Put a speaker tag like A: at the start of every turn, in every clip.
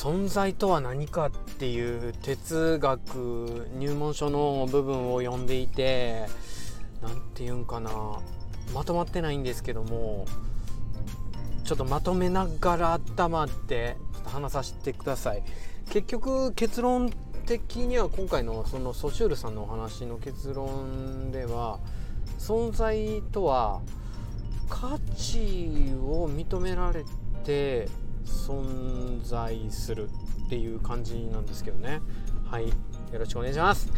A: 存在とは何かっていう哲学入門書の部分を読んでいて何て言うんかな。まとまってないんですけどもちょっとまとめながら頭って話させてください。結局結論的には今回のそのソシュールさんのお話の結論では存在とは価値を認められて存在するっていう感じなんですけどね。はい。よろしくお願いします。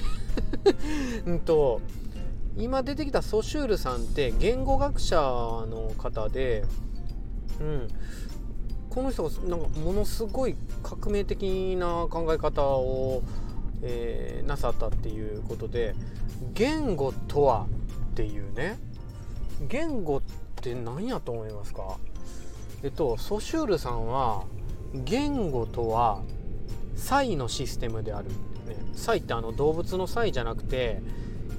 A: うんと今出てきたソシュールさんって言語学者の方でうん。この人がなんかものすごい革命的な考え方を、えー、なさったっていうことで言語とはっていうね。言語って何やと思いますか？えっとソシュールさんは言語とはサイのシステムである、ね、サイってあの動物のサイじゃなくて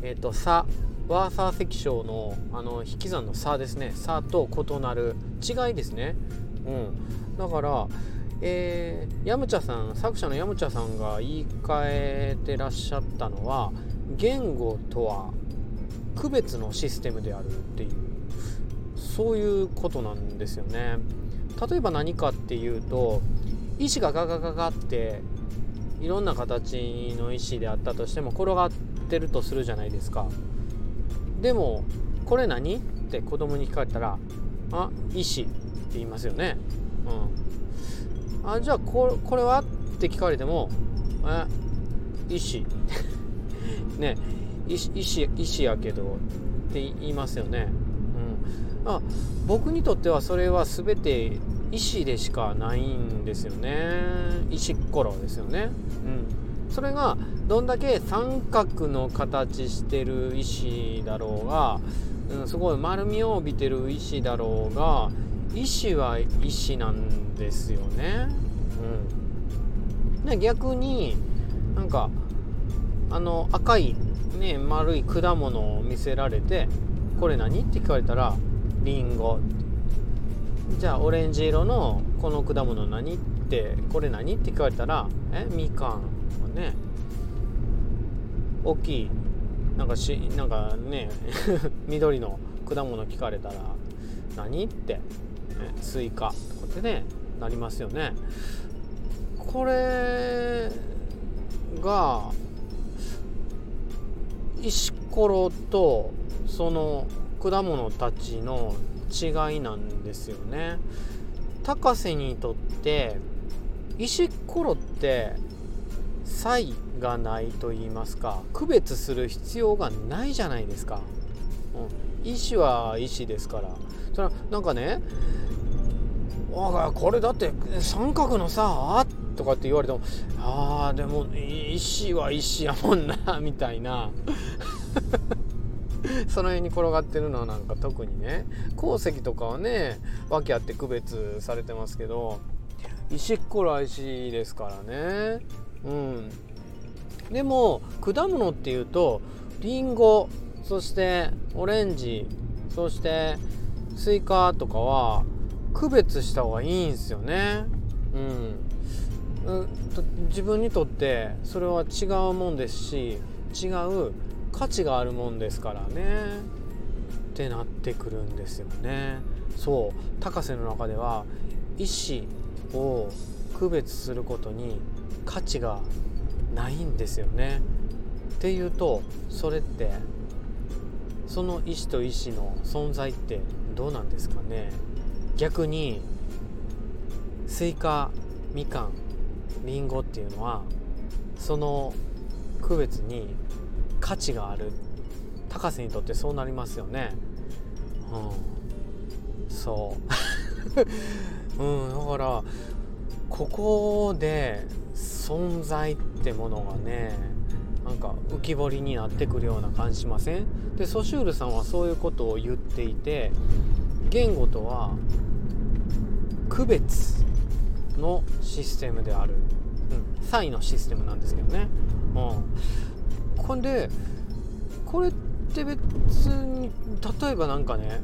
A: えっと差ワーサー積章のあの引き算の差ですね。差と異なる。違いですね。うん。だからえー、ヤムチャさん作者のヤムチャさんが言い換えてらっしゃったのは言語とは区別のシステムであるっていう。そういうことなんですよね。例えば何かっていうと石がガガガガっていろんな形の石であったとしても転がってるとするじゃないですか。でもこれ何？って子供に聞かれたらあ石って言いますよね。うん。あじゃあここれは？って聞かれてもえ石。ね。石石石やけどって言いますよね。あ僕にとってはそれは全て石でしかないんですよね。石ころですよね。うん。それがどんだけ三角の形してる石だろうが、うん、すごい丸みを帯びてる石だろうが石は石なんですよね。うん。で逆になんかあの赤いね丸い果物を見せられてこれ何？って聞かれたらリンゴ。じゃあオレンジ色のこの果物何ってこれ何って聞かれたらえみかんね大きいなんかしなんかね 緑の果物聞かれたら何って、ね、スイカとかってねなりますよね。これが石ころとその果物たちの違いなんですよね。高瀬にとって石ころって差異がないと言いますか区別する必要がないじゃないですか、うん、石は石ですから。それなんかね「これだって三角のさ」とかって言われても「ああでも石は石やもんな」みたいな。その辺に転がってるのはなんか特にね。鉱石とかはね訳あって区別されてますけど石ころ石ですからね。うん。でも果物っていうとりんごそしてオレンジそしてスイカとかは区別した方がいいんですよね。うん、自分にとってそれは違うもんですし違う価値があるもんですからね。ってなってくるんですよね。そう。高瀬の中では石を区別することに価値がないんですよね。っていうとそれってその意思と意思の存在ってどうなんですかね。逆にスイカみかんりんごっていうのはその区別に価値がある。高瀬にとってそうなりますよね。うん。そう。うんだからここで存在ってものがねなんか浮き彫りになってくるような感じしません？でソシュールさんはそういうことを言っていて言語とは区別のシステムである、うん、差異のシステムなんですけどね、うん、これでこれって別に例えばなんかね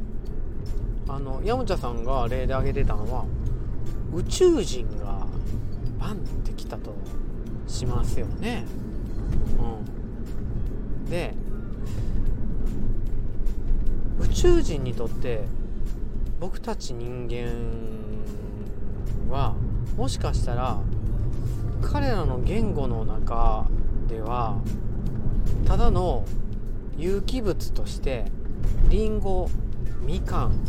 A: あの山茶さんが例で挙げてたのは宇宙人がバンってきたとしますよね。うん、で宇宙人にとって僕たち人間はもしかしたら彼らの言語の中ではただの有機物としてリンゴみかん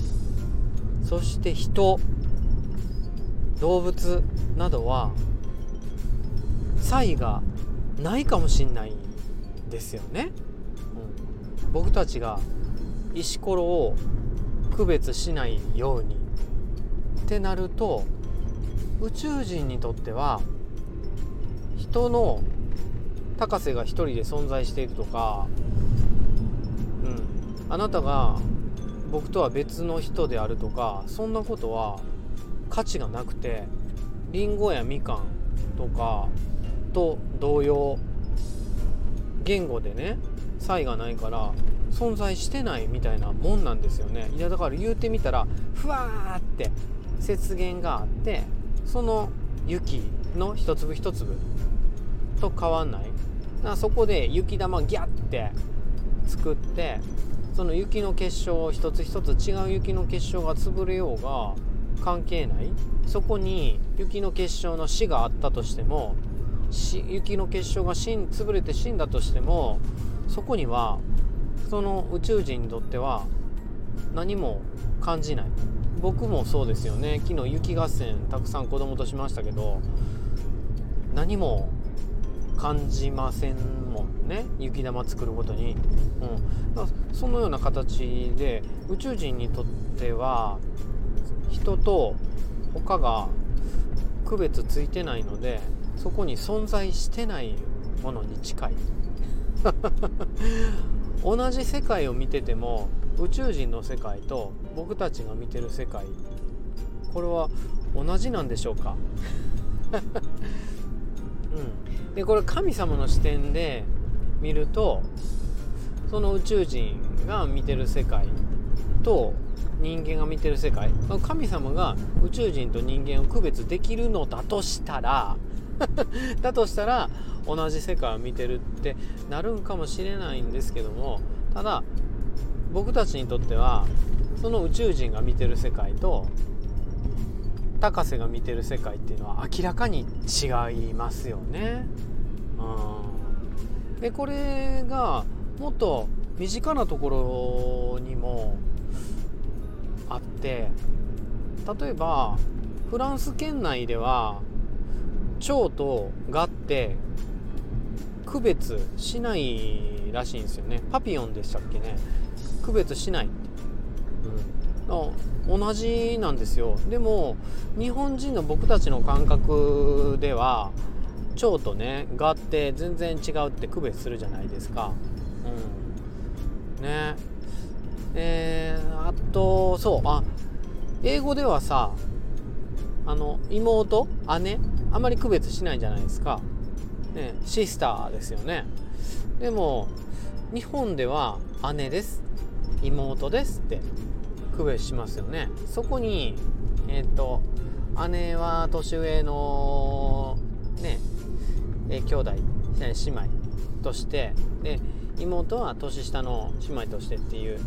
A: そして人動物などは差異がないかもしんないですよね、うん、僕たちが石ころを区別しないように。ってなると宇宙人にとっては人の高瀬が一人で存在しているとか、うん、あなたが僕とは別の人であるとかそんなことは価値がなくてりんごやみかんとかと同様言語でね差異がないから存在してないみたいなもんなんですよね。いやだから言うてみたらふわーって雪原があってその雪の一粒一粒と変わんない。だからそこで雪玉ギャッて作ってその雪の結晶を一つ一つ違う雪の結晶が潰れようが関係ない。そこに雪の結晶の死があったとしても雪の結晶が死ん潰れて死んだとしてもそこにはその宇宙人にとっては何も感じない。僕もそうですよね。昨日雪合戦たくさん子供としましたけど何も感じませんもんね。雪玉作ることに、うん、そのような形で宇宙人にとっては人と他が区別ついてないのでそこに存在してないものに近い。同じ世界を見てても宇宙人の世界と僕たちが見てる世界これは同じなんでしょうか？うん、でこれ神様の視点で見るとその宇宙人が見てる世界と人間が見てる世界神様が宇宙人と人間を区別できるのだとしたら だとしたら同じ世界を見てるってなるんかもしれないんですけどもただ僕たちにとってはその宇宙人が見てる世界と高瀬が見てる世界っていうのは明らかに違いますよね。うん、でこれがもっと身近なところにもあって例えばフランス圏内では蝶と蛾って区別しないらしいんですよね。パピヨンでしたっけね。区別しないって、同じなんですよ。でも日本人の僕たちの感覚では蝶とね蛾って全然違うって区別するじゃないですか。うん。ね。えー、あとそうあ英語ではさあの妹姉あまり区別しないじゃないですか、ね、シスターですよね。でも日本では姉です妹ですって。区別しますよね。そこにえっ、ー、と姉は年上のねえ兄弟姉妹としてで妹は年下の姉妹としてっていう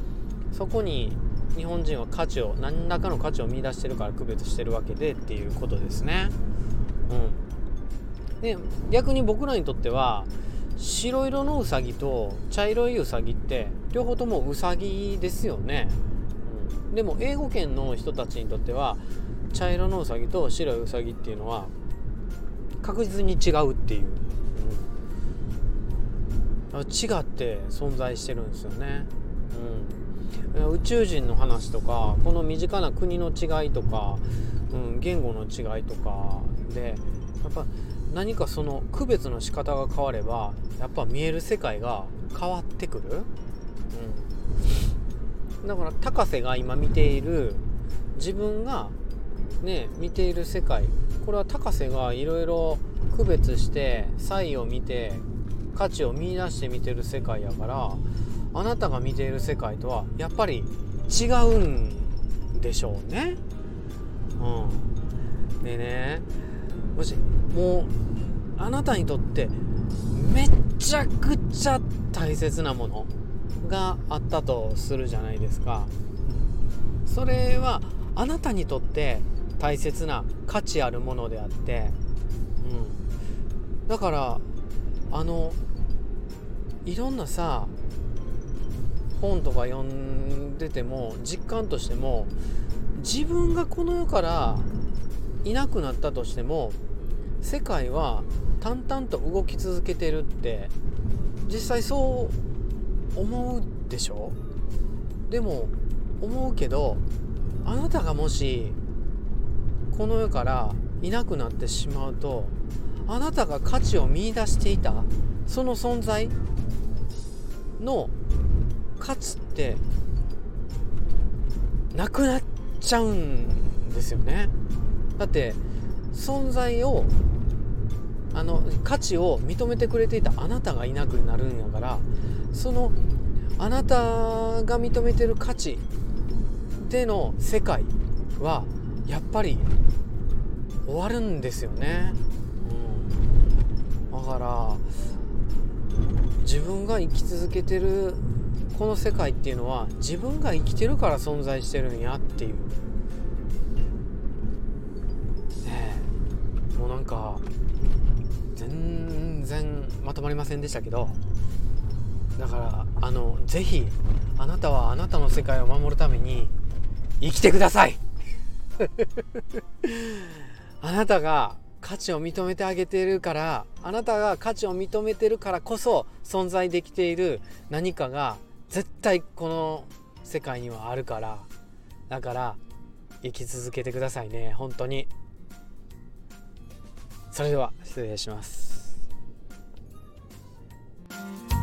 A: そこに日本人は価値を何らかの価値を見出してるから区別してるわけでっていうことですね。うん、で逆に僕らにとっては白色のウサギと茶色いウサギって両方ともウサギですよね、でも英語圏の人たちにとっては茶色のウサギと白いウサギっていうのは確実に違うっていう、うん、違って存在してるんですよね、うん、宇宙人の話とかこの身近な国の違いとか、うん、言語の違いとかでやっぱ何かその区別の仕方が変わればやっぱ見える世界が変わってくる、うん、だから高瀬が今見ている自分がね見ている世界これは高瀬がいろいろ区別して差異を見て価値を見いだして見てる世界やからあなたが見ている世界とはやっぱり違うんでしょうね。うん、でねもしもうあなたにとってめちゃくちゃ大切なものがあったとするじゃないですか。それはあなたにとって大切な価値あるものであって、うん、だからあのいろんなさ本とか読んでても実感としても自分がこの世からいなくなったとしても世界は淡々と動き続けてるって実際そう思うでしょ？でも思うけどあなたがもしこの世からいなくなってしまうとあなたが価値を見いだしていたその存在の価値ってなくなっちゃうんですよね。だって存在をあの価値を認めてくれていたあなたがいなくなるんやからそのあなたが認めてる価値での世界はやっぱり終わるんですよね、うん、だから自分が生き続けてるこの世界っていうのは自分が生きてるから存在してるんやっていう。ねえ。もうなんか全然まとまりませんでしたけどだからあのぜひあなたはあなたの世界を守るために生きてください。あなたが価値を認めてあげてるからあなたが価値を認めてるからこそ存在できている何かが絶対この世界にはあるからだから生き続けてくださいね。本当に。それでは失礼します。Thank you.